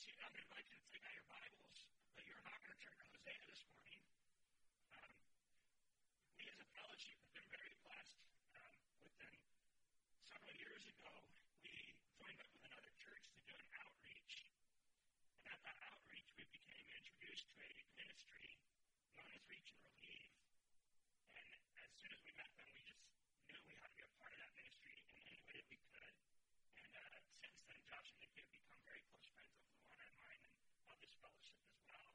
see, I'm going to invite you to take out your Bibles, but you're not going to turn to Hosea this morning. Um, we as a fellowship have been very blessed um, with them. Several years ago, we joined up with another church to do an outreach. And at that outreach, we became introduced to a ministry known as Reach and Relieve. And as soon as we met them, we just knew we had to be a part of that ministry in any way that we could. And uh, since then, Josh and Nikki have become very close friends of Luana and mine and of this fellowship as well.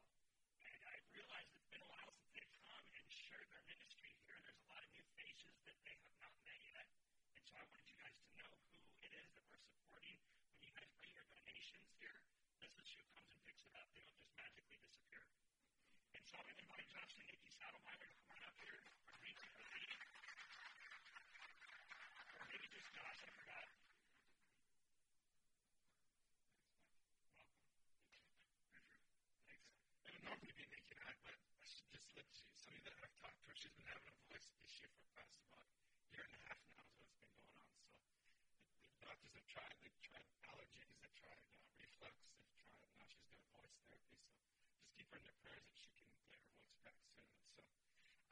And I realized it's been a while since they've come and shared their ministry here, and there's a lot of new faces that they have not met yet. And so I wanted you guys to know who it is that we're supporting. When you guys bring your donations here, is who comes and picks it up. They don't just magically disappear. And so I'm going to invite Josh and Nikki Saddlemeyer to come on up here. Or maybe just Josh, I forgot. It would normally be Nikki and but I should just let you, some of that I've talked to her, she's been having a voice issue for past about a year and a half now is what's been going on. So the, doctors have tried, they've tried allergies, they've tried uh, reflux, they've tried, now she's doing voice therapy. So just in their prayers that she can get her voice back soon. So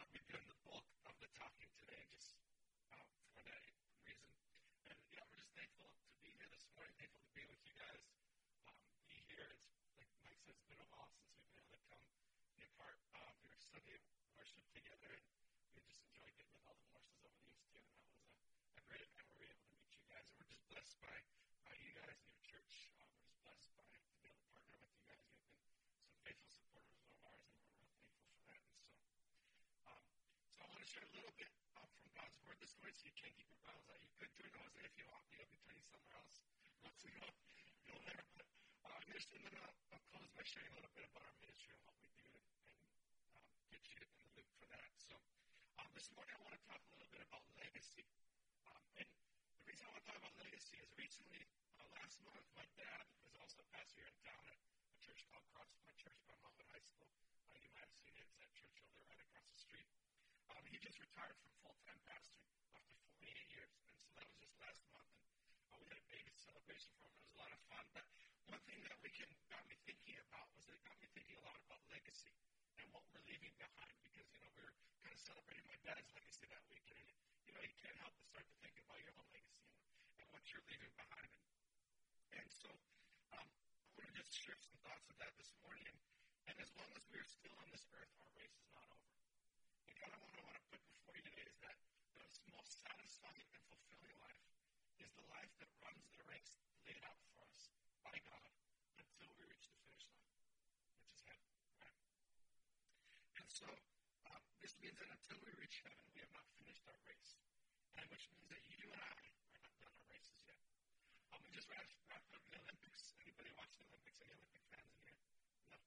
I'll be doing the bulk of the talking today just uh, for that reason. And yeah, we're just thankful to be here this morning, thankful to be with you guys, um, be here. It's like Mike said, it's been a while since we've been able to come be a part of your Sunday worship together. And we just enjoyed getting with all the morsels over the years too. And that was a, a great event where we were able to meet you guys. And we're just blessed by, by you guys and your church. Uh, we're just blessed by to be able to partner with you guys. You've been some faithful supporters of ours, and we're real thankful for that. And so, um, so I want to share a little bit um, from God's Word you keep your Bibles out. You could turn to Hosea if you want. You'll be turning somewhere else. Once we go, you'll there. But uh, just, and then I'll, I'll close by sharing a little bit about our ministry and what we do, and, and um, get you in the loop for that. So um, this morning I want to talk a little bit about legacy. Um, and the reason I want to talk about legacy is recently, uh, last month, my dad was also a pastor here in town at a church called Crosspoint Church by Monmouth High School. Uh, you might have seen it. It's that church over right across the street. Um, he just retired from full-time pastoring after 48 years, and so that was just last month. And uh, we had a big celebration for him. It was a lot of fun. But one thing that we can got me thinking about was it got me thinking a lot about legacy and what we're leaving behind because you know we were kind of celebrating my dad's legacy that weekend. And, you know, you can't help but start to think about your own legacy and, and what you're leaving behind. And, and so um, I want to just share some thoughts of that this morning. And, and as long as we are still on this earth, our race is not over. And kind of what I want to put before you today is that the most satisfying and fulfilling life is the life that runs the race laid out for us by God until we reach the finish line, which is heaven, right? And so um, this means that until we reach heaven, we have not finished our race, and which means that you and I are not done our races yet. Um, we just wrapped, wrapped up the Olympics. Anybody watch the Olympics? Any Olympic fans in here? No.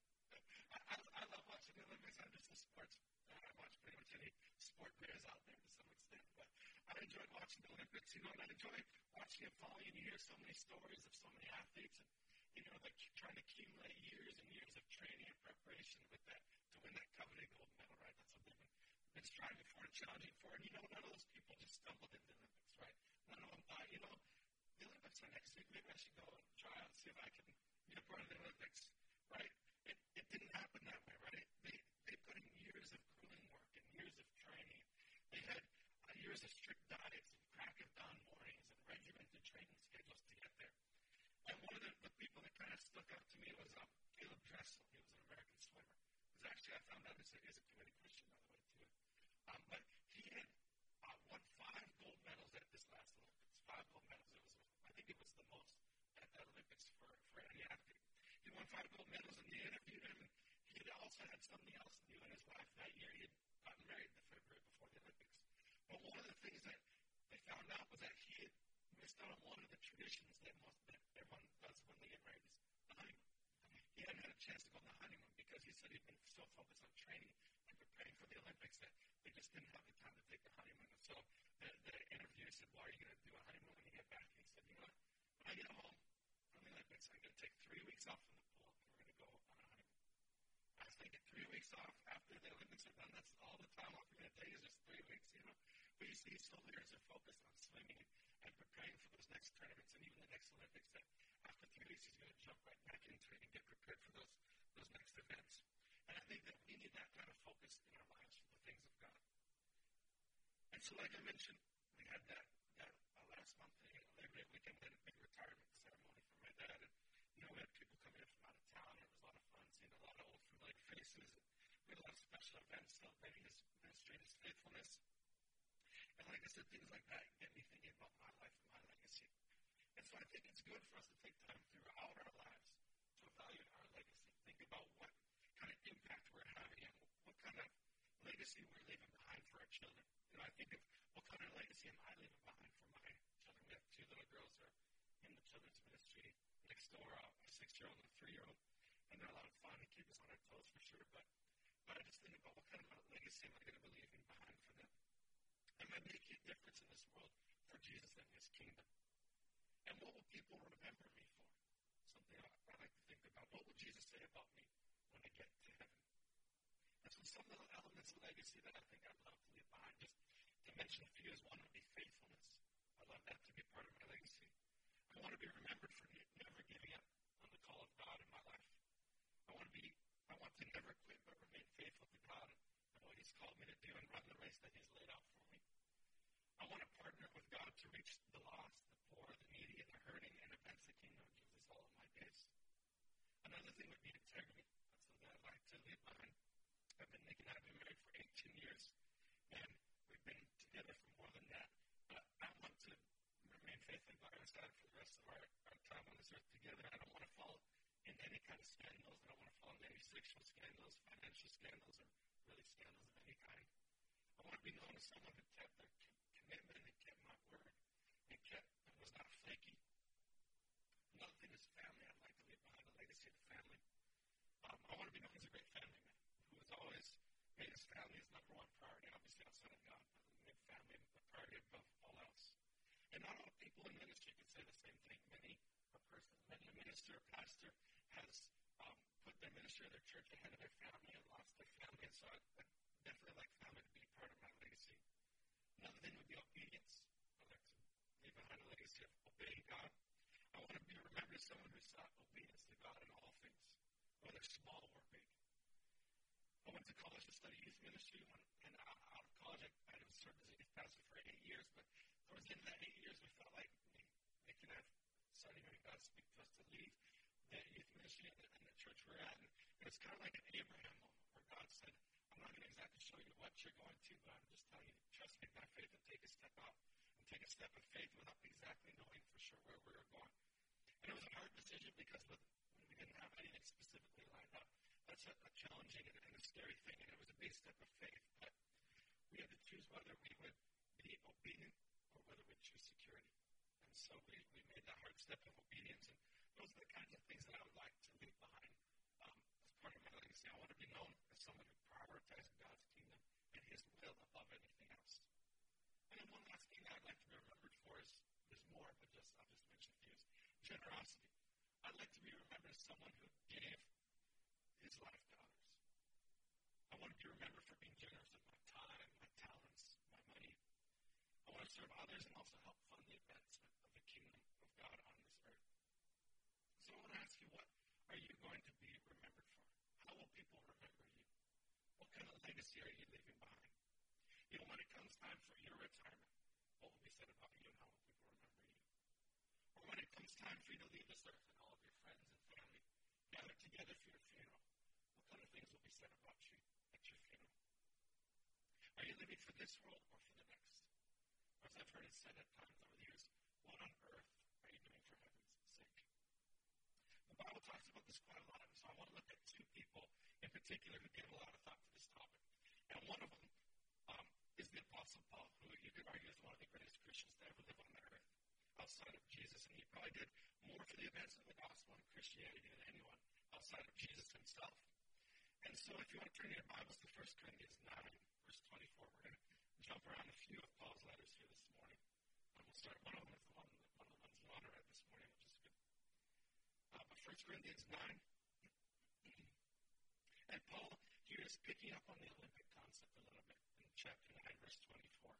I, I, I love watching the Olympics. I'm just a sports fan. I watch pretty much any sport is out there to some extent, but I watching the Olympics, you know, and I enjoy watching it following. You hear so many stories of so many athletes, and you know, they're trying to accumulate years and years of training and preparation with that to win that coveted gold medal, right? That's what they've been, been striving for and challenging for. And you know, none of those people just stumbled into the Olympics, right? None of them thought, you know, the Olympics are next week. Maybe I should go and try out and see if I can be a part of the Olympics, right? It, it didn't happen that way, right? They they put in years of grueling work and years of training. They had uh, years of strict diets and crack of dawn mornings and regimented training schedules to get there. And one of the, the people that kind of stuck out to me was um, Caeleb Dressel. He was an American swimmer. Because actually, I found out he's a, he's a committed Christian, by the way, too. Um, but he had uh, won five gold medals at this last Olympics. Five gold medals. It was, I think it was the most at that Olympics for, for any athlete. He won five gold medals, and they interviewed him. And he had also had something else new in his life that year. He had gotten married the February before the Olympics. But one of the things that they found out was that he had missed out on one of the traditions that most that everyone does when they get married is the honeymoon. He hadn't had a chance to go on the honeymoon because he said he'd been so focused on training and preparing for the Olympics that they just didn't have the time to take the honeymoon. And so the, the interviewer said, Why are you going to do a honeymoon when you get back? And he said, You know what? When I get home from the Olympics, I'm going to take three weeks off from the pool and we're going to go on a honeymoon. I was thinking three weeks off after the Olympics are done. That's all the time off you're going to take is just three weeks, you know? But you see, still leaders are focused on swimming and preparing for those next tournaments and even the next Olympics. That after three weeks, he's going to jump right back into it and get prepared for those those next events. And I think that we need that kind of focus in our lives for the things of God. And so, like I mentioned, we had that that uh, last month in Labor Day weekend, we had a big retirement ceremony for my dad, and you know we had people coming in from out of town, it was a lot of fun seeing a lot of old familiar faces. We had a lot of special events celebrating his ministry and his faithfulness. Said, things like that get me thinking about my life and my legacy. And so I think it's good for us to take time throughout our lives to evaluate our legacy. Think about what kind of impact we're having and what kind of legacy we're leaving behind for our children. You know, I think of what kind of legacy am I leaving behind for my children? We have two little girls who are in the children's ministry next door, a six-year-old and a three-year-old, and they're a lot of fun and keep us on our toes for sure. But but I just think about what kind of legacy am I going to be leaving behind? Am I making a difference in this world for Jesus and His kingdom? And what will people remember me for? Something I, I like to think about. What will Jesus say about me when I get to heaven? And so some little elements of legacy that I think I'd love to leave behind, just to mention a few, is one would be faithfulness. I'd love that to be part of my legacy. I want to be remembered for never giving up on the call of God in my life. I want to be, I want to never quit but remain faithful to God and what He's called me to do and run the race that He's laid out for me. I want to partner with God to reach the lost, the poor, the needy, and the hurting, and advance the kingdom of Jesus all of my days. Another thing would be integrity. That's something I'd like to leave behind. I've been Nick and I've been married for 18 years, and we've been together for more than that. But I want to remain faithful by our side for the rest of our, our time on this earth together. I don't want to fall in any kind of scandals. I don't want to fall in any sexual scandals, financial scandals, or really scandals of any kind. I want to be known as someone who kept their commitment and kept my word and kept and was not flaky. Another thing is family. I'd like to leave behind a legacy of family. Um, I want to be known as a great family man who has always made his family his number one priority, obviously outside of God, but made family a priority above all else. And not all people in ministry can say the same thing. Many a person, minister or pastor has um, put their ministry or their church ahead of their family and lost their family. And so I, I definitely like family to be part of my legacy. Another thing would be obedience. I like to leave behind a legacy of obeying God. I want to be remembered as someone who sought obedience to God in all things, whether small or big. I went to college to study youth ministry, and out of college, I, I served as a youth pastor for eight years. But towards the end of that eight years, we felt like we, we can have started God speak to us to leave the youth ministry and the, and the church we're at. And it was kind of like an Abraham moment where God said, I'm not going to exactly show you what you're going to, but I'm just telling you, trust me by faith and take a step out and take a step of faith without exactly knowing for sure where we were going. And it was a hard decision because with, we didn't have anything specifically lined up, that's a, a challenging and, and a scary thing, and it was a big step of faith. But we had to choose whether we would be obedient or whether we'd choose security. So we, we made that hard step of obedience. And those are the kinds of things that I would like to leave behind um, as part of my legacy. I want to be known as someone who prioritizes God's kingdom and His will above anything else. And then one last thing I'd like to be remembered for is there's more, but just I'll just mention a few. Is generosity. I'd like to be remembered as someone who gave his life to others. I want to be remembered for being generous with my time, my talents, my money. I want to serve others and also help fund the advancement of the kingdom of God on this earth. So I want to ask you, what are you going to be remembered for? How will people remember you? What kind of legacy are you leaving behind? You know, when it comes time for your retirement, what will be said about you and how will people remember you? Or when it comes time for you to leave this earth and all of your friends and family gather together for your funeral, what kind of things will be said about you at your funeral? Are you living for this world or for the next? Or as I've heard it said at times over the years, what on earth are you doing for heaven's sake? The Bible talks about this quite a lot, and so I want to look at two people in particular who gave a lot of thought to this topic. And one of them um, is the Apostle Paul, who you could argue is one of the greatest Christians to ever live on the earth outside of Jesus, and he probably did more for the advancement of the gospel and Christianity than anyone outside of Jesus himself. And so if you want to turn your Bibles to 1 Corinthians 9, verse 24, we're going to jump around a few of Paul's letters here this morning. And we'll start, one of them is the one, one of the ones read this morning, which is good. Uh, but 1 Corinthians 9, and Paul here is picking up on the Olympic concept a little bit in chapter 9, verse 24.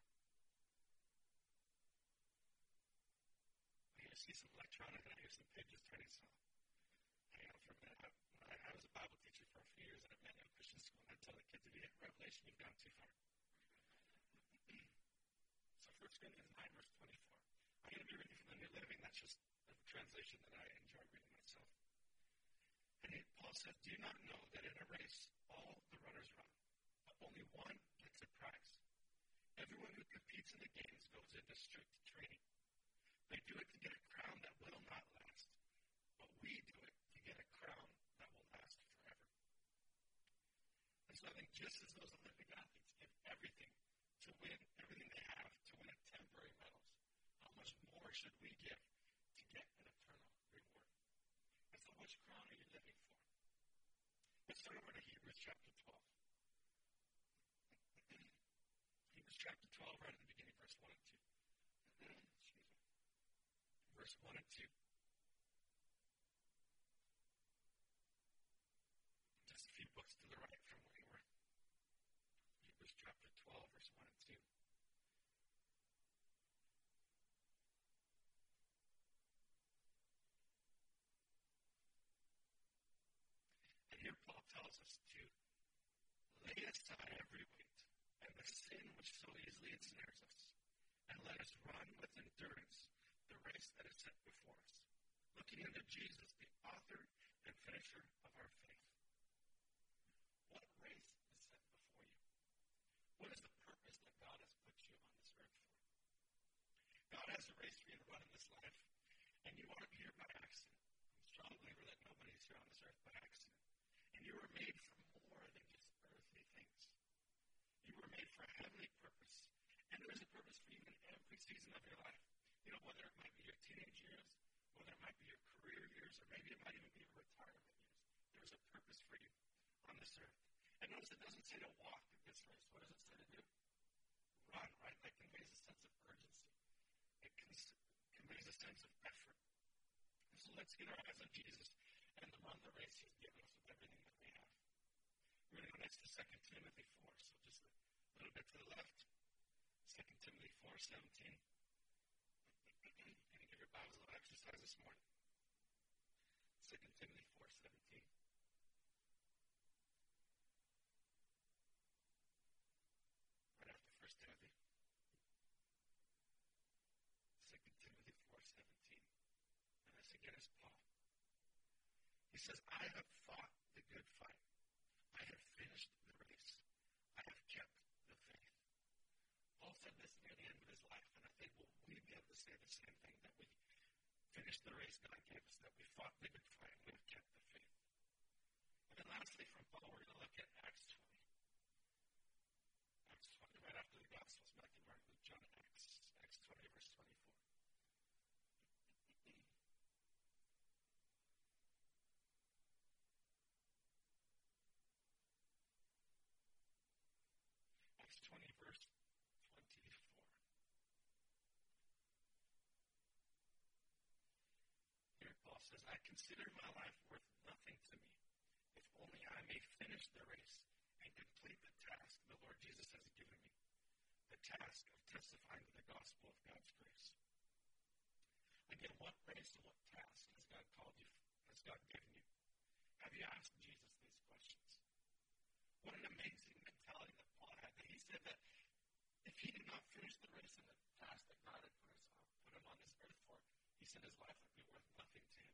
I see some electronic and I hear some pages turning, so hang on for a minute. I, I, was a Bible teacher for a few years at Emmanuel Christian School, and I tell the kids, if you hit Revelation, you've gone too far. so 1 Corinthians 9, verse 24. I'm going to be reading from the New Living. That's just a translation that I enjoy reading myself. And Paul says, Do you not know that in a race all the runners run, but only one gets a prize? Everyone who competes in the games goes into strict training. They do it to get a crown that will not last, but we do it to get a crown that will last forever. And so I think just as those Olympic athletes give everything to win everything they have to win a temporary medals, how much more should we give to get an eternal reward? And so which crown are you living for? Let's turn over to Hebrews chapter 12. Hebrews chapter 12, right at the beginning, verse 1 and 2. Excuse me. Verse 1 and 2. Just a few books to the right from where you were. Hebrews chapter 12, verse 1 and 2. And here Paul tells us to lay aside every weight sin which so easily ensnares us, and let us run with endurance the race that is set before us, looking unto Jesus, the author and finisher of our faith. What race is set before you? What is the purpose that God has put you on this earth for? God has a race for you to run in this life, and you aren't here by accident. I'm a strong believer that nobody's here on this earth by accident. And you were made for more than just earthly things. You were made for a heavenly purpose. And there is a purpose for you in every season of your life. You know, whether it might be your teenage years, whether it might be your career years, or maybe it might even be your retirement years. There's a purpose for you on this earth. And notice it doesn't say to walk this race. What does it say to do? Run, right? That conveys a sense of urgency. It conveys a sense of effort. So let's get our eyes on Jesus and run the race he's given us with everything that we have. We're going to go next to 2 Timothy 4. So just a little bit to the left. 2 Timothy 4, 17. Can you give your Exercise this morning? 2 Timothy 4, 17. Right after 1 Timothy. 2 Timothy 4, 17. And this again is Paul. He says, I have fought the good fight. I have finished the race. I have kept the faith. Paul said this near the end of his life, and I think will we be able to say the same thing that we finished the race God gave us, that we fought the good fight, we've kept the faith. And then lastly, from Paul, we're going to look at Acts 20. Acts 20, right after the Gospels, Matthew, Mark, Luke, John, Acts, Acts 20, verse 24. Acts 20, verse 24. Here Paul says, I consider my life worth nothing to me, if only I may finish the race and complete the task the Lord Jesus has given me, the task of testifying to the gospel of God's grace. Again, what race and what task has God called you, has God given you? Have you asked Jesus these questions? What an amazing mentality that Paul had. That he said that if he did not finish the race and the task that God had put, us, put him on this earth for, he said his life would be worth nothing to him.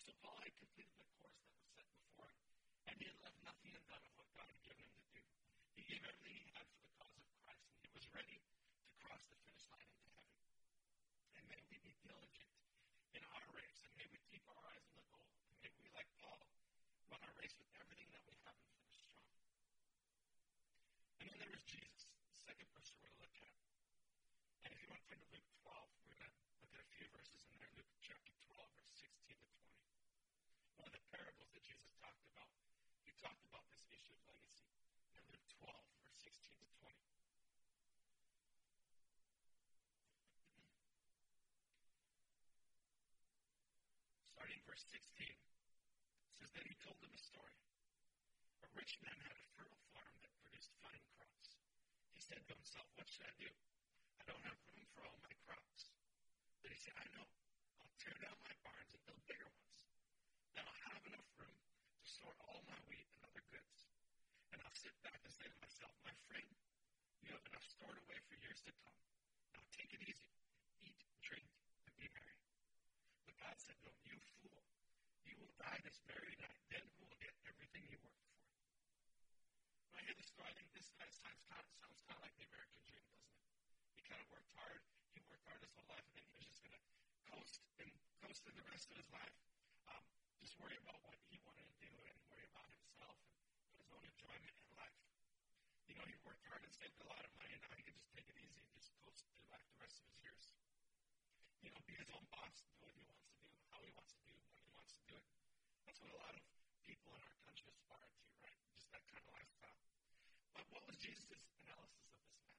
So Paul had completed the course that was set before him, and he had left nothing undone of what God had given him to do. He gave everything he had for the cause of Christ, and he was ready to cross the finish line into heaven. And may we be diligent in our race, and may we keep our eyes on the goal, and may we, like Paul, run our race with everything that we have and finish strong. And then there is Jesus, the second person we're going to look at. And if you want to turn to Luke 12, we're going to look at a few verses in there. Luke chapter 12, verse 16 to 20. One of the parables that Jesus talked about, he talked about this issue of legacy. In Luke 12, verse 16 to 20. Starting verse 16, says, Then he told them a story. A rich man had a fertile farm that produced fine crops. He said to himself, What should I do? I don't have room for all my crops. But he said, I know. I'll tear down my barns and build bigger ones. Then I'll have enough room to store all my wheat and other goods. And I'll sit back and say to myself, My friend, You have enough stored away for years to come. Now take it easy. Eat, drink, and be merry. But God said, No, you fool. You will die this very night. Then who will get everything you worked for? When I hear this story, I think this sounds kind of, sounds kind of like the American dream, doesn't it? He kind of worked hard. He worked hard his whole life, and then he was just going to coast and coast through the rest of his life. Um, just worry about what he wanted to do and worry about himself and his own enjoyment in life. You know, he worked hard and saved a lot of money, and now he can just take it easy and just through life the rest of his years. You know, be his own boss, do what he wants to do, how he wants to do, when he wants to do it. That's what a lot of people in our country aspire to, right? Just that kind of lifestyle. But what was Jesus' analysis of this man?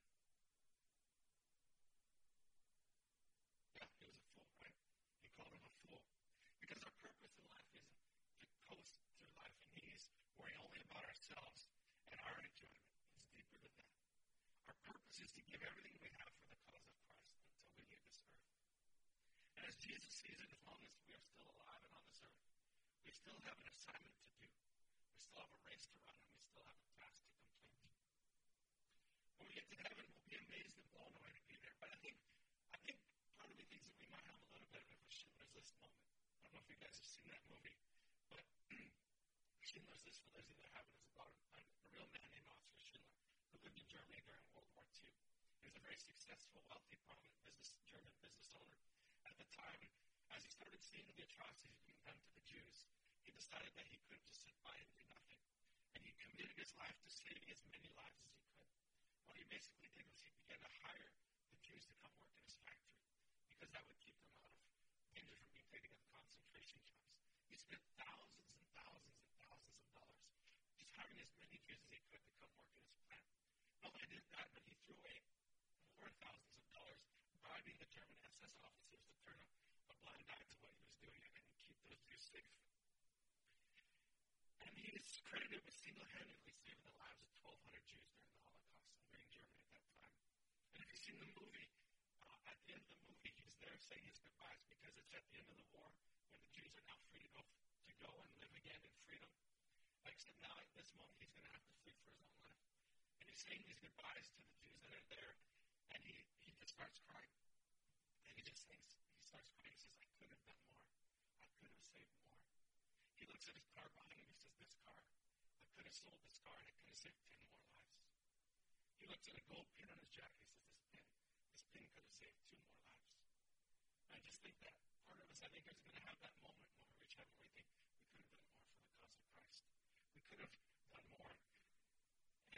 Yeah, he was a fool, right? He called him a fool. Because our purpose in life isn't to coast through life and ease, worrying only about ourselves and our enjoyment. It's deeper than that. Our purpose is to give everything we have for the cause of Christ until we leave this earth. And as Jesus sees it, as long as we are still alive and on this earth, we still have an assignment to do. We still have a race to run, and we still have a task to complete. When we get to heaven, we'll be amazed and blown away to be there. But I think, I think part of me thinks that we might have a little bit of a Schindler's List moment. I don't know if you guys have seen that movie, but Schindler's List, for those of you that haven't, is about a, a real man named Oskar Schindler who lived in Germany during World War II. He was a very successful, wealthy, prominent business, German business owner at the time. As he started seeing the atrocities being done to the Jews, he decided that he couldn't just sit by and do nothing. And he committed his life to saving as many lives as he could. What he basically did was he began to hire the Jews to come work in his factory because that would keep them out of danger from being taken to concentration camps. He spent thousands and thousands and thousands of dollars just hiring as many Jews as he could to come work in his plant. Not only did that, but he threw away more thousands of dollars bribing the German SS officers turn a, a blind eye to what he was doing and keep those Jews safe. And he is credited with single-handedly saving the lives of 1,200 Jews during the Holocaust and during Germany at that time. And if you've seen the movie, uh, at the end of the movie, he's there saying his goodbyes because it's at the end of the war when the Jews are now free to go, to go and live again in freedom. Except now at this moment, he's going to have to flee for his own life. And he's saying these goodbyes to the Jews that are there, and he, he just starts crying. And he just thinks, starts crying. He says, I could have done more. I could have saved more. He looks at his car behind him. He says, This car, I could have sold this car and it could have saved 10 more lives. He looks at a gold pin on his jacket. He says, This pin, this pin could have saved two more lives. And I just think that part of us, I think, is going to have that moment when we reach heaven where we think we could have done more for the cause of Christ. We could have done more.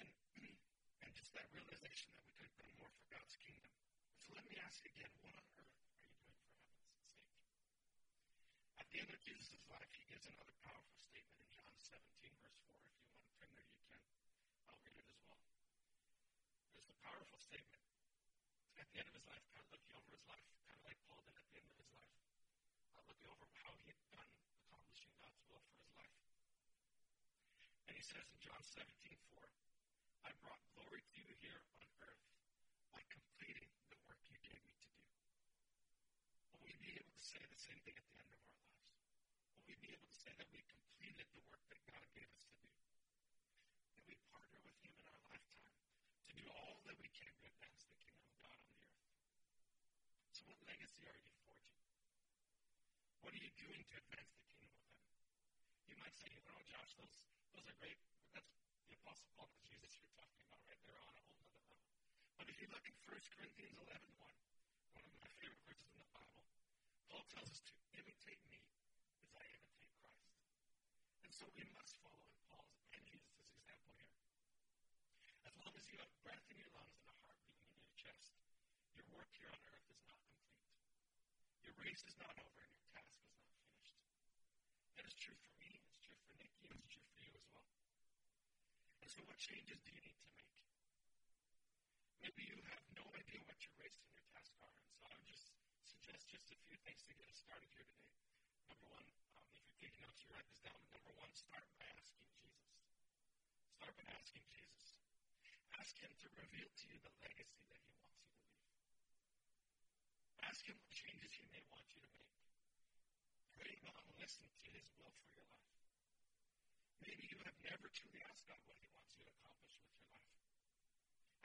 And, and just that realization that we could have done more for God's kingdom. So let me ask again, what on earth are you doing for heaven's sake? At the end of Jesus' life, he gives another powerful statement in John 17, verse 4. If you want to turn there, you can. I'll read it as well. There's a powerful statement. At the end of his life, kind of looking over his life, kind of like Paul did at the end of his life, uh, looking over how he had done accomplishing God's will for his life. And he says in John 17, 4, I brought glory to you here on earth by completing the work you gave me to do. Will we be able to say the same thing at the end of our lives? Will say that we completed the work that God gave us to do? That we partner with Him in our lifetime to do all that we can to advance the kingdom of God on the earth? So, what legacy are you forging? What are you doing to advance the kingdom of heaven? You might say, know, Josh, those, those are great, but that's the Apostle Paul and Jesus you're talking about, right? They're on a whole other level. But if you look in 1 Corinthians 11 1, one of my favorite verses in the Bible, Paul tells us to imitate me as I imitate Christ. And so we must follow in Paul's and Jesus' example here. As long as you have breath in your lungs and a heart beating in your chest, your work here on earth is not complete. Your race is not over and your task is not finished. That is true for me, it's true for Nikki, and it's true for you as well. And so what changes do you need to make? Maybe you have no idea what your race and your task are, and so I would just suggest just a few things to get us started here today. Number one, taking notes, you write this down. Number one, start by asking Jesus. Start by asking Jesus. Ask Him to reveal to you the legacy that He wants you to leave. Ask Him what changes He may want you to make. Pray about and listen to His will for your life. Maybe you have never truly asked God what He wants you to accomplish with your life.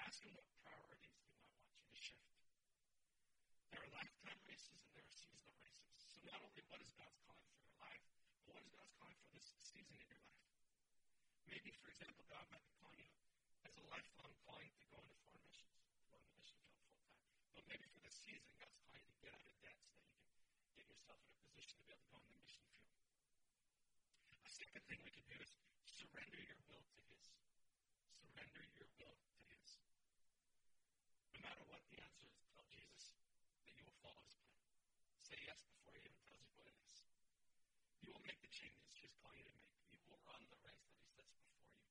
Ask Him what priorities He might want you to shift. There are lifetime races and there are seasonal races. So not only what is God's calling for what is God's calling for this season in your life? Maybe, for example, God might be calling you as a lifelong calling to go into foreign missions, go into mission field full time. But maybe for this season, God's calling you to get out of debt so that you can get yourself in a position to be able to go in the mission field. A second thing we can do is surrender your will to His. Surrender your will to His. No matter what the answer is, tell Jesus that you will follow His plan. Say yes before He even tells you what it is. The changes He's calling you to make. You will run the race that He sets before you.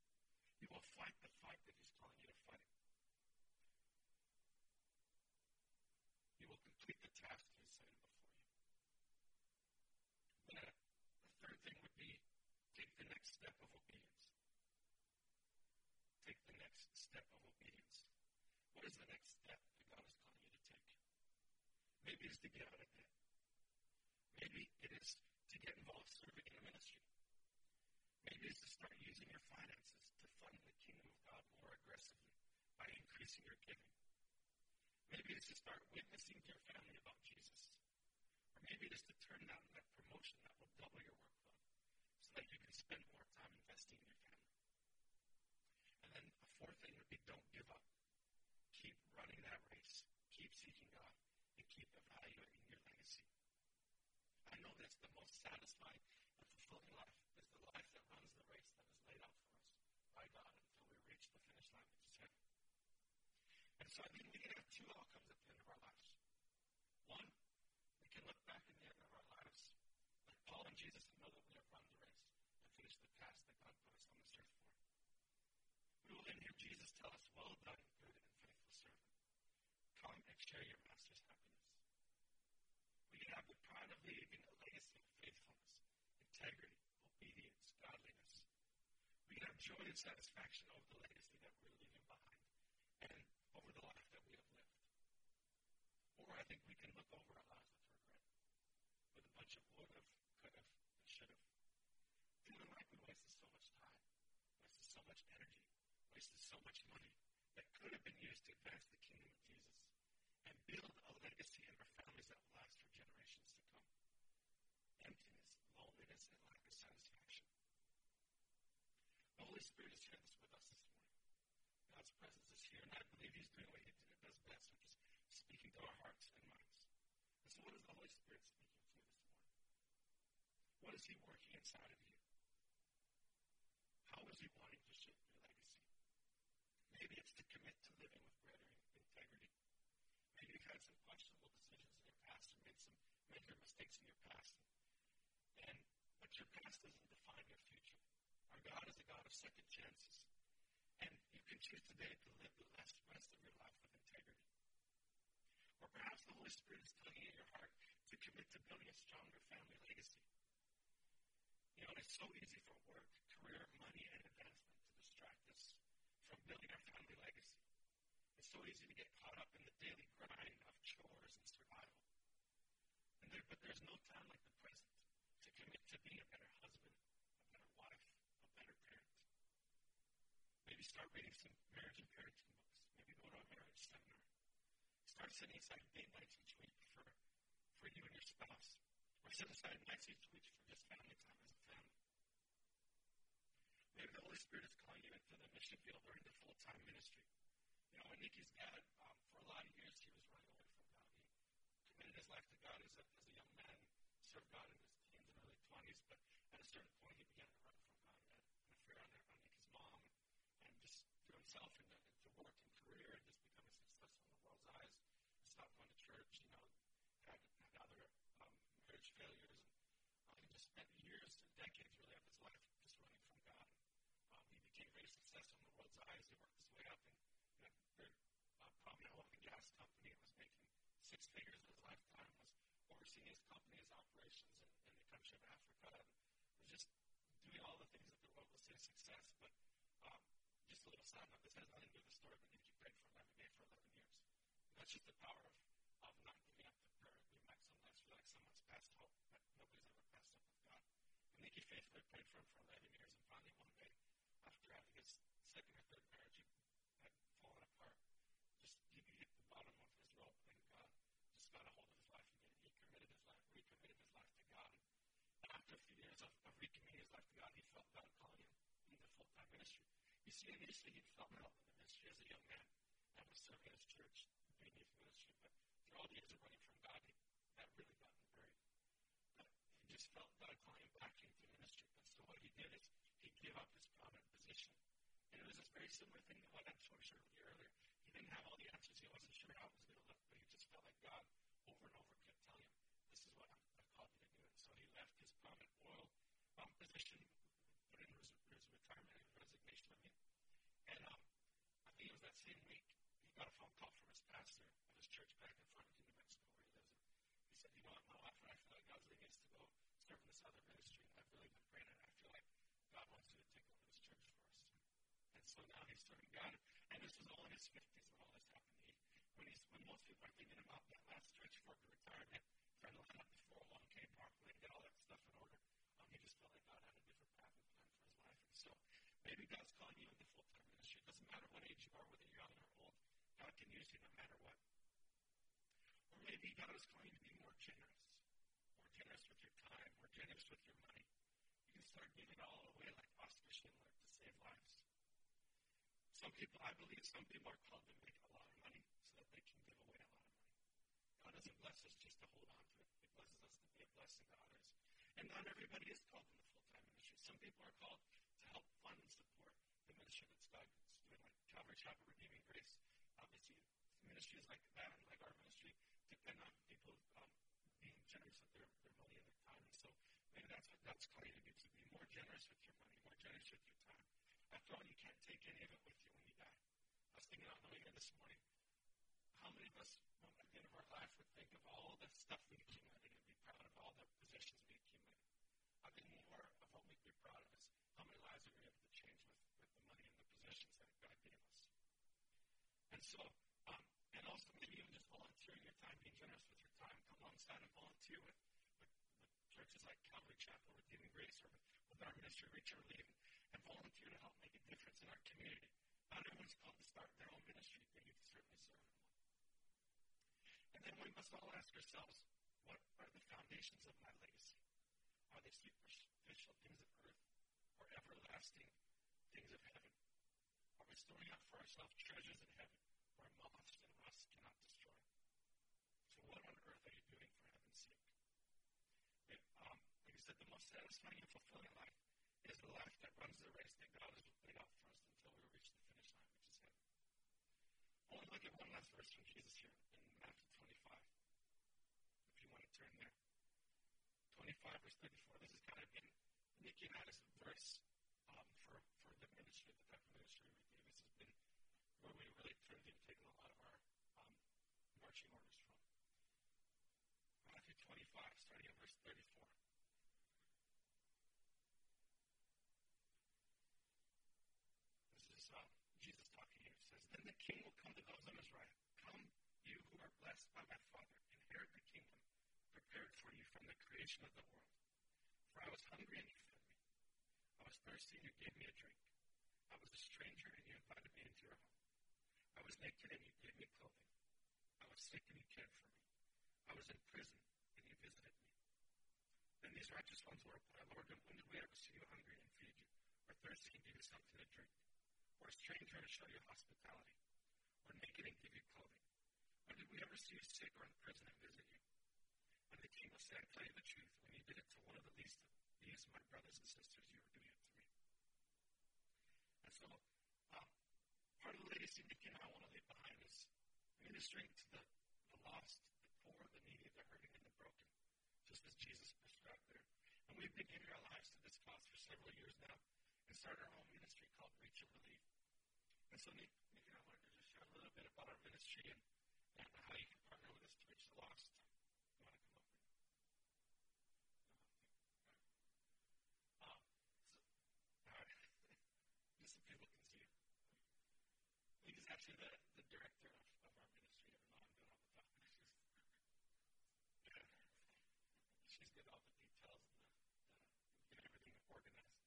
You will fight the fight that He's calling you to fight. You will complete the task He's setting before you. Then uh, the third thing would be take the next step of obedience. Take the next step of obedience. What is the next step that God is calling you to take? Maybe it's to get out of debt. Maybe it is to get involved serving in a ministry. Maybe it's to start using your finances to fund the kingdom of God more aggressively by increasing your giving. Maybe it's to start witnessing to your family about Jesus. Or maybe it is to turn down that promotion that will double your workload so that you can spend more time investing in your family. And then a fourth thing would be don't give up. Keep running that race. Keep seeking God and keep evaluating your legacy. I know satisfying and fulfilling life is the life that runs the race that is laid out for us by God until we reach the finish line, which is heaven. And so I think we can have two outcomes at the end of our lives. One, we can look back in the end of our lives like Paul and Jesus and know that we have run the race and finished the task that God put us on this earth for. We will then hear Jesus tell us, Well done, good and faithful servant. Come and share your master's happiness. We can have the pride of leaving a legacy of faithfulness, integrity, obedience, godliness. We can have joy and satisfaction over the legacy that we're leaving behind and over the life that we have lived. Or I think we can look over our lives with regret, with a bunch of would have, could have, should have. Feeling like we wasted so much time, wasted so much energy, wasted so much money that could have been used to advance the kingdom of Jesus and build a legacy in our families that will last for generations to come. Emptiness, loneliness, and lack of satisfaction. The Holy Spirit is here with us this morning. God's presence is here, and I believe He's doing what He does best, which is speaking to our hearts and minds. And so, what is the Holy Spirit speaking to this morning? What is He working inside of you? How is He wanting to shape your legacy? Maybe it's to commit to living with greater integrity. Maybe you've had some questionable decisions in your past or made some major mistakes in your past. And but your past doesn't define your future. Our God is a God of second chances. And you can choose today to live the rest, rest of your life with integrity. Or perhaps the Holy Spirit is telling you in your heart to commit to building a stronger family legacy. You know, it's so easy for work, career, money, and advancement to distract us from building our family legacy. It's so easy to get caught up in the daily grind of chores and survival. And there, but there's no time like the present to commit to being a better husband, a better wife, a better parent. Maybe start reading some marriage and parenting books. Maybe go to a marriage seminar. Start setting aside date nights each week for, for you and your spouse. Or set aside nights each week for just family time as a family. Maybe the Holy Spirit is calling you into the mission field or into full time ministry. You know, when Nikki's dad, um, for a lot of years, he was running away from God. He committed his life to God as a, as a young man, served God in his teens and early 20s, but at a certain point, he began to run from God. He had an affair on, on Nikki's mom and just threw himself into, into work and career and just becoming successful in the world's eyes. Stopped going to church, you know, had, had other um, marriage failures. And, uh, he just spent years and decades, really, of his life just running from God. Um, he became very successful in the world's eyes. He worked his way up in, in a very uh, prominent oil and gas company. And was making six figures in his lifetime. Was overseeing his company's operations in, in the country of Africa. And was just doing all the things that the world will say success. But um, just a little side note: this has nothing to do with the story, but Nikki prayed for 11 days for 11 years. And that's just the power of, Paid for him for 11 years, and finally one day, after having his second or third marriage had fallen apart, just he hit the bottom of his rope, and God just got a hold of his life again. He committed his life, recommitted his life to God. And after a few years of, of recommitting his life to God, he felt God calling him into full-time ministry. You see, initially he felt called into ministry as a young man and was serving his church being youth ministry, but through all the years of running from God, he, that really got him buried. But he just felt God calling him back into he gave up his prominent position. And it was this very similar thing to what I with you earlier. He didn't have all the answers. He wasn't sure how it was going to look, but he just felt like God over and over kept telling him, this is what I'm, I've called you to do. And so he left his prominent oil um, position, put in his, his retirement and resignation, I mean, and um, I think it was that same week, he got a phone call from his pastor of his church back in Farmington, New Mexico, where he lives. And he said, you know what, my wife and I feel like God's leading us to go serve in this other ministry. And I've really been praying, and I feel like God wants you to take over this church for us. And so now he's serving God. And his 50s when all this happened. When, he's, when most people are thinking about that last stretch for retirement, trying to line up the 401k Parkland, get all that stuff in order, um, he just felt like God had a different path and plan for his life. And so maybe God's calling you into full-time ministry. It doesn't matter what age you are, whether you're young or old. God can use you no matter what. Or maybe God is calling you to be more generous, more generous with your time, more generous with your money. You can start giving it all away like Oskar Schindler to save lives. Some people, I believe, some people are called to make a lot of money so that they can give away a lot of money. God doesn't bless us just to hold on to it. He blesses us to be a blessing to others. And not everybody is called into full-time ministry. Some people are called to help fund and support the ministry that's God's doing, like Calvary Chapel Redeeming Grace. Obviously, ministries like that and like our ministry depend on people um, being generous with their, their money and their time. And so maybe that's what God's calling you to do, to be more generous with your money, more generous with your time. After all, you can't take any of it with you when you die. I was thinking on the way here this morning, how many of us, at the end of our life, would think of all the stuff we accumulated and be proud of all the possessions we accumulated? I think more of what we'd be proud of is how many lives are we able to change with, with the money and the possessions that God gave us. And so, um, and also maybe even just volunteering your time, being generous with your time, come alongside and volunteer with, with, with churches like Calvary Chapel, Redeeming Grace, or with, with our ministry, Reach Leave, and volunteer to help make a difference in our community. Not everyone's called to start their own ministry, but you can certainly serve in one. And then we must all ask ourselves, what are the foundations of my legacy? Are they superficial things of earth or everlasting things of heaven? Are we storing up for ourselves treasures in heaven where moths and rust cannot destroy? So what on earth are you doing for heaven's sake? It, um, like I said, the most satisfying and fulfilling life is the life that runs the race that God has laid out for us until we reach the finish line, which is heaven. I want to look at one last verse from Jesus here in Matthew 25. If you want to turn there. 25, verse 34. This is kind of been Nikki and I's verse um, for, for the ministry, the type of ministry we do. This has been where we really turned to taking a lot of our um, marching orders from. Matthew 25, starting at verse 34. Uh, Jesus talking here. Says, Then the king will come to those on his right. Come, you who are blessed by my Father, inherit the kingdom prepared for you from the creation of the world. For I was hungry and you fed me. I was thirsty and you gave me a drink. I was a stranger and you invited me into your home. I was naked and you gave me clothing. I was sick and you cared for me. I was in prison and you visited me. Then these righteous ones will reply, Lord, when did we ever see you hungry and feed you, or thirsty and give you something to drink, or a stranger and show you hospitality, or naked and give you clothing? When did we ever see you sick or in prison and visit you? And the king will say, I tell you the truth, when you did it to one of the least of these, my brothers and sisters, you were doing it to me. And so, um, part of the legacy Nikki and I want to leave behind is ministering to the, the lost, the poor, the needy, the hurting, and the broken, just as Jesus prescribed there. And we've been giving our lives to this cause for several years now and started our own ministry called Reach and Relieve. And so, Nick, Nick and I wanted to just share a little bit about our ministry and, and how you can partner with us to reach the lost. You want to come up? Um, so, all right. Just so people can see it. Nick is actually the, the director of, of our ministry, though I'm doing all the talking. She's, she's all the details and the, the, get everything organized.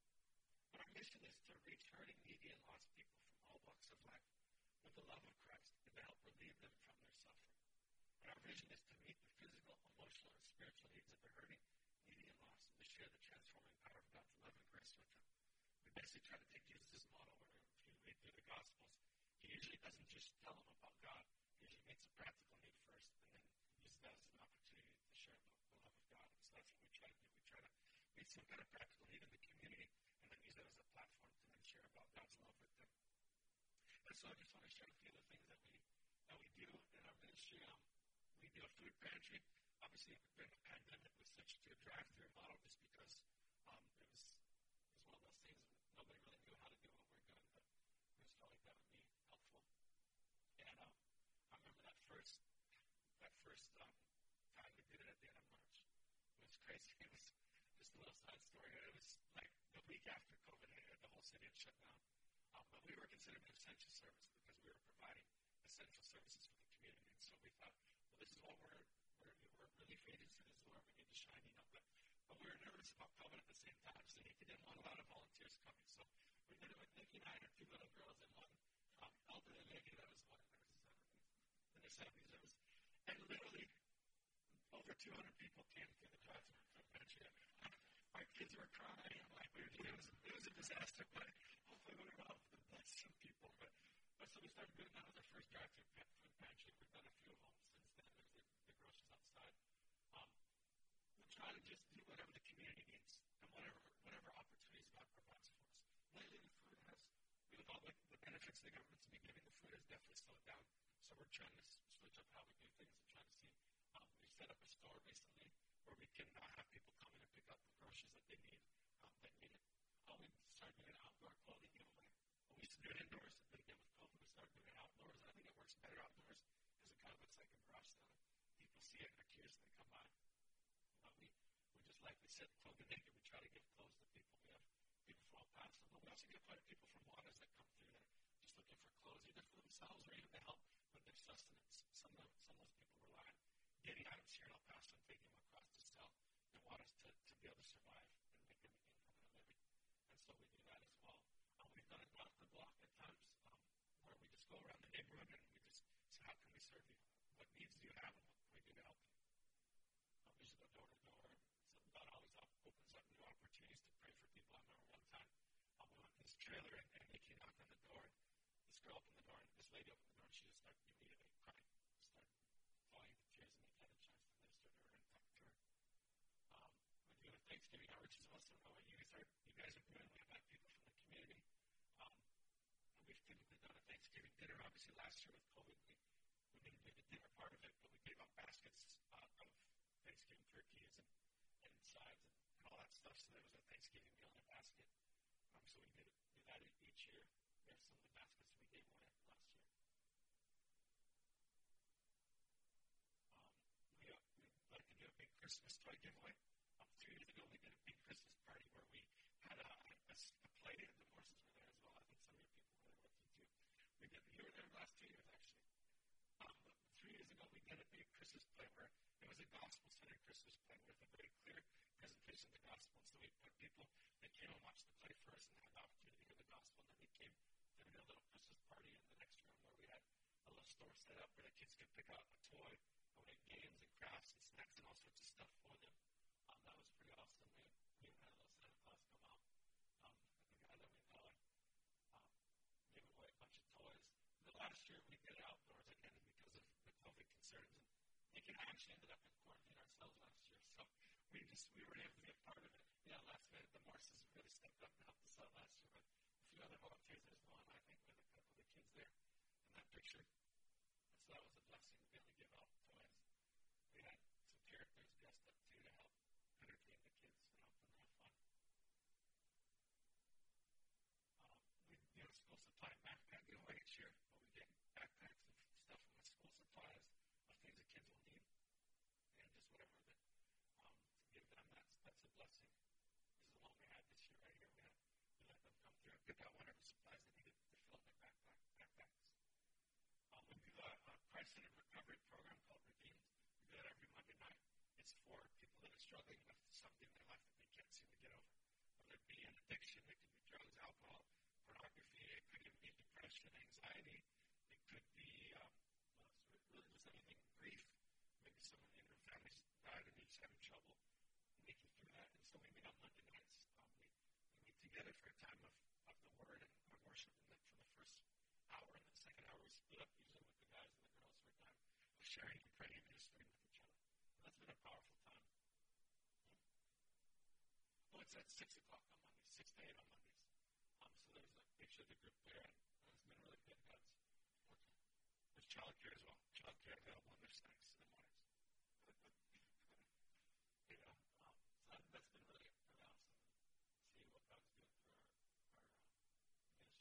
But our mission is to reach hurting, needy, and lost people from all walks of life with the love of Christ and to help relieve them from their suffering. And our vision is to meet the physical, emotional, and spiritual needs of the hurting, needy, and lost, and to share the transforming power of God's love and grace with them. We basically try to take Jesus' model where if you the Gospels, he usually doesn't just tell them about God. He usually makes a practical need first, and then uses that as an opportunity to share about the love of God. So that's what we try to do. We try to meet some kind of practical need in the community, and then use that as a platform to then share about God's love with them. And so I just want to share a few of the things that we that we do in our ministry. Um, we do a food pantry. Obviously, during the pandemic, we switched to a drive-through model just because um, it was it was one of those things nobody really knew how to do what we're doing, but we just felt like that would be helpful. And um, I remember that first that first um, time we did it at the end of March. It was crazy. It was just a little side story. It was like the week after COVID hit, the whole city had shut down. Um, but we were considered an essential service because we were providing essential services for the community. And so we thought, well, this is what we're we're, we're relief agency. This is where we need to shine, you know. But but we were nervous about COVID at the same time. So Nikki didn't want a lot of volunteers coming. So we did it with Nikki and I and two little girls and one um, elderly lady that was one in her seventies. It was and literally over 200 people came to the drive-through convention. My kids were crying. Like we were, it was it was a disaster, but were able to bless some people. But but so we started doing that was our first drive-through food pantry. We've done a few of them since then. There's the, the groceries outside. Um, we try to just do whatever the community needs and whatever whatever opportunities God provides for us. Lately, the food has, with all the, the benefits the government's been giving, the food has definitely slowed down. So we're trying to switch up how we do things and trying to see. Um, we set up a store recently where we can uh, have people come in and pick up the groceries that they need, um, that need it. Uh, we started doing outdoor clothing giveaway. We used to do it indoors, but again with COVID, we started doing it outdoors. I think it works better outdoors because it kind of looks like a garage sale. People see it and are curious when they come by. Uh, we we just like we said, clothing naked. We try to give clothes to people. We have people from all past, but we also get quite a people from Juárez that come through that are just looking for clothes, either for themselves or even to help with their sustenance. Some of, some of those people rely on getting items here in El Paso and taking them across to sell and want us to, to be able to survive and make an income and a living. And so we do that as well. Um, we've done it block to block at times um, where we just go around the neighborhood and we just say, how can we serve you? What needs do you have and what can we do to help you? Um, we just go door to door. So God always opens up new opportunities to pray for people. I remember one time um, we went to this trailer and, and Nikki knocked on the door. And this girl opened the door and this lady opened the door and she just started immediately crying, started falling into tears and they had a chance to minister to her and talk to her. Um, we're doing a Thanksgiving outreach as well, so know what you guys are you guys are doing. We've had people from the community. Um, and we've typically done a Thanksgiving dinner. Obviously last year with COVID we, we didn't do the dinner part of it, but we gave out baskets uh, of Thanksgiving turkeys and, and sides and, and all that stuff. So there was a Thanksgiving meal in a basket. Um, so we did, do that each year. We have some of the baskets we gave away last year. Um, we, uh, we'd like to do a big Christmas toy giveaway. Um, three years ago, we did a big Christmas party where we had a, a, a play, and the Morses were there as well. I think some of your people were there with you too. We did. You were there the last two years, actually. Um, three years ago, we did a big Christmas play where it was a gospel-centered Christmas play with a very clear presentation of the gospel. And so we put people that came and watched the play first and had the opportunity to hear the gospel, and then they came to a little Christmas party in the next room where we had a little store set up where the kids could pick out a toy, and we had games and crafts and snacks and all sorts of stuff for them. Um, that was pretty awesome. We, we had a little Santa Claus come out, um, the guy that we and um, gave away a bunch of toys. The last year we did outdoors again because of the COVID concerns. And Nick and I actually ended up in quarantine ourselves last year, so we just we were able to be a part of it. Yeah, last the Morses really stepped up and helped us out last year, but a few other volunteers. There's one I think with a couple of the kids there in that picture. And so that was a blessing to be able to give out toys. We had some characters dressed up too to help entertain the kids and help them have fun. Um, we do a school supply backpack giveaway each year, but we get backpacks of stuff from the school supplies, of things that kids will need, and just whatever that um, to give them. That's that's a blessing. This is the one we had this year right here. We had we let them come through and pick out whatever supplies they needed to fill up their backpack backpacks. Um, we do a, a Christ-centered recovery program called Redeemed. We do that every Monday night. It's for people that are struggling with something in their life that they can't seem to get over. Whether it be an addiction, it could be drugs, alcohol, pornography, it could even be depression, anxiety, it could be um, well, really just anything, grief. Maybe someone in their family's died and he's having trouble making through that. And so we meet on Monday nights. Um, we, we meet together for a time of, of the Word and our worship. And then for the first sharing and praying and ministering with each other. And that's been a powerful time. Oh, it's at 6 o'clock on Mondays, 6 to 8 on Mondays. Um, so there's a picture of the group there, and it's been really good. God's working. There's childcare as well. Childcare available in their snacks in the mornings. you know, um, so that's been really, really awesome see what God's doing through our, our uh, ministry there.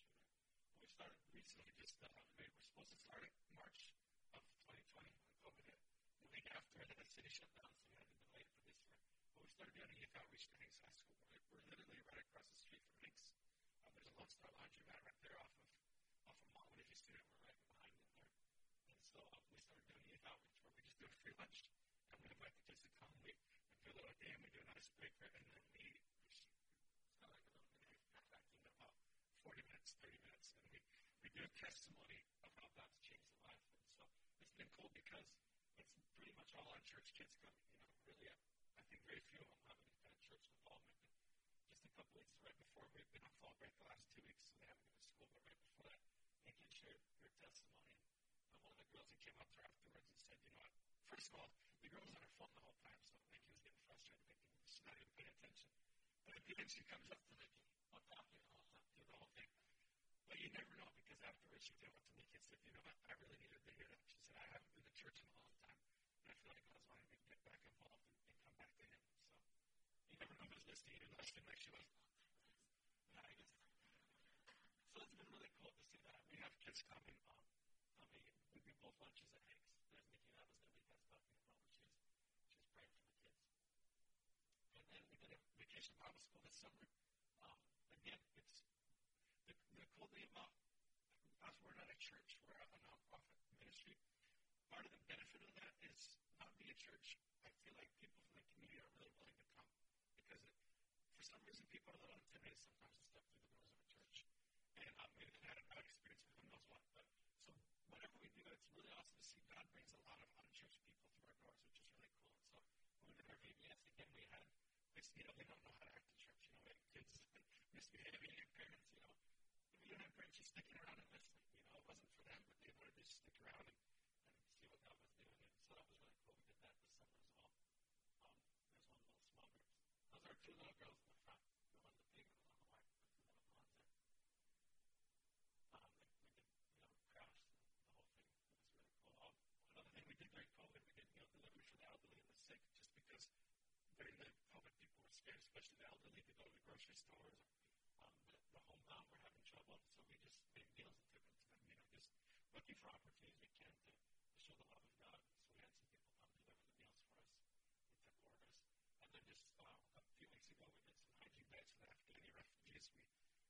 We started recently just, uh, we're supposed to start it March of 2020 when COVID hit. The week after, and then the city shut down, so we had to delay it for this year. But we started doing a youth outreach to Hanks High School. We're, we're literally right across the street from Hanks. Uh, there's a Lone Star Laundromat right there off of off of Montwood. If you it, we're right behind it there. And so uh, we started doing youth outreach where we just do a free lunch and we invite the kids to come. We, we do a little game, we do an icebreaker, and then we, it's of like a little mini acting about 40 minutes, 30 minutes, and we, we do a testimony of how God's changed the life. And so it's been cool because it's pretty much all on church kids coming. You know, really, I think very few of them have any kind of church involvement. And just a couple weeks right before we've been on fall break the last two weeks, so they haven't been to school, but right before that, Nikki shared her testimony. And one of the girls that came up to her afterwards and said, you know what, first of all, the girl was on her phone the whole time, so Nikki was getting frustrated, thinking she's not even paying attention. But at the end, she comes up to Nikki, I'm talking the whole time, through the whole thing. But you never know because afterwards she came up to Nikki and said, you know what, I really needed to hear that. She said, I haven't been to church in a long I feel like God's wanting me to get back involved and, and come back to Him. So you never know who's listening, even though I feel like she was. So it's been really cool to see that. We have kids coming. Um, I mean, we do both lunches at Hanks. There's Nikki that was the week I was talking about, was, she was praying for the kids. And then we did a vacation Bible school this summer. Um, again, it's the, the cool thing about us, we're not a church, we're a, a nonprofit ministry. Part of the benefit of that is not being a church. I feel like people from the community are really willing to come because it, for some reason people are a little intimidated sometimes to step through the doors of a church. And um, maybe they've had a bad experience with who knows what. But so whenever we do it's really awesome to see God brings a lot of unchurched people through our doors, which is really cool. And so when we did our VBS, again, we had, you know, they don't know how to act in church. You know, we had kids misbehaving and parents, you know, we didn't have parents just sticking around and listening. You know, it wasn't for them, but they wanted to just stick around and, and see what God was doing. And so that was really cool. We did that this summer as well. Um, there's one those small groups. Those are two little girls in the front, the one the pink and the one the white, the two little blondes there. Um, they, we did, you know, crafts and the whole thing. It was really cool. Um, another thing we did during COVID, we did meal delivery for the elderly and the sick, just because during the COVID, people were scared, especially the elderly, to go to the grocery stores. Or, um, the, the homebound were having trouble, so we just made meals and took them to them. You know, just looking for opportunities we can to, to show the love of God. So we had some people come deliver the meals for us. We took orders. And then just uh, a few weeks ago, we did some hygiene bags for the Afghani refugees.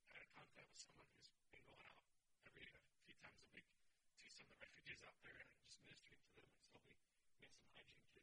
We had a contact with someone who's been going out every a few times a week to some of the refugees out there and just ministering to them. And so we made some hygiene kits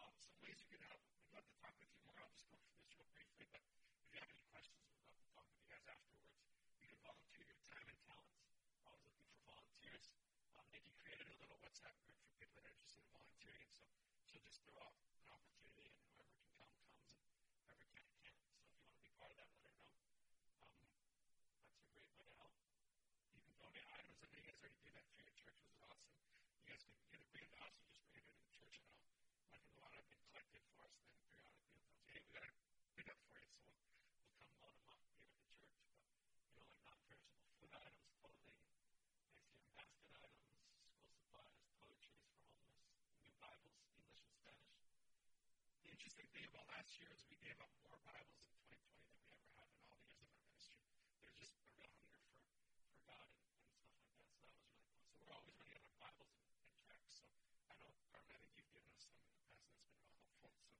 Um, some ways you can help. We'd love to talk with you more. I'll just go through this real briefly, but if you have any questions, we'd love to talk with you guys afterwards. You can volunteer your time and talents. We're always looking for volunteers. Um, Nikki created a little WhatsApp group for people that are interested in volunteering, so she'll just throw out an opportunity, and whoever can come comes, and whoever can can. So if you want to be part of that, let her know. Um, that's a great way to help. You can donate items. I know you guys already do that for your church, which is awesome. You guys can either bring it to us or just bring it into the church. I know like a lot have been collected for us, and then periodically we'll tell you, hey, we got to pick up for you, so we'll, we'll come load them up here at the church. But, you know, like non-perishable food items, clothing, Thanksgiving basket items, school supplies, toiletries for homeless, new Bibles, English and Spanish. The interesting thing about last year is we gave up more Bibles in 2020 than we ever have in all the years of our ministry. There's just a real hunger for, for God and, and stuff like that. So that was really cool. So we're always running out of Bibles and, and tracts. So I know, Carmen, I think you've given us some in the past, and that's been real helpful.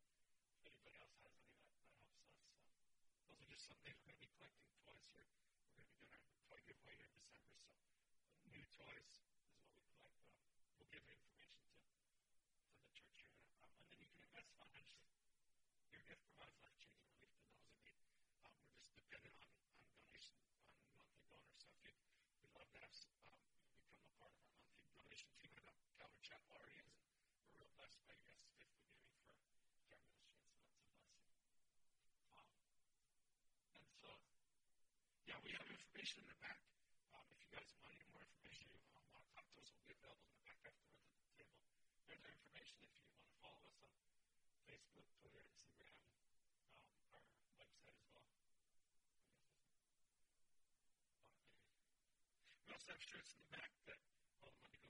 So if anybody else has any, that, that helps us. So those are just some we're going to be collecting toys here. We're going to be doing our toy giveaway here in December. So new toys is what we collect. Um, information in the back. Um, if you guys want any more information, you want to talk to us, we'll be available in the back afterwards at the table. There's our information if you want to follow us on Facebook, Twitter, Instagram, um, our website as well. We also have shirts in the back that all the money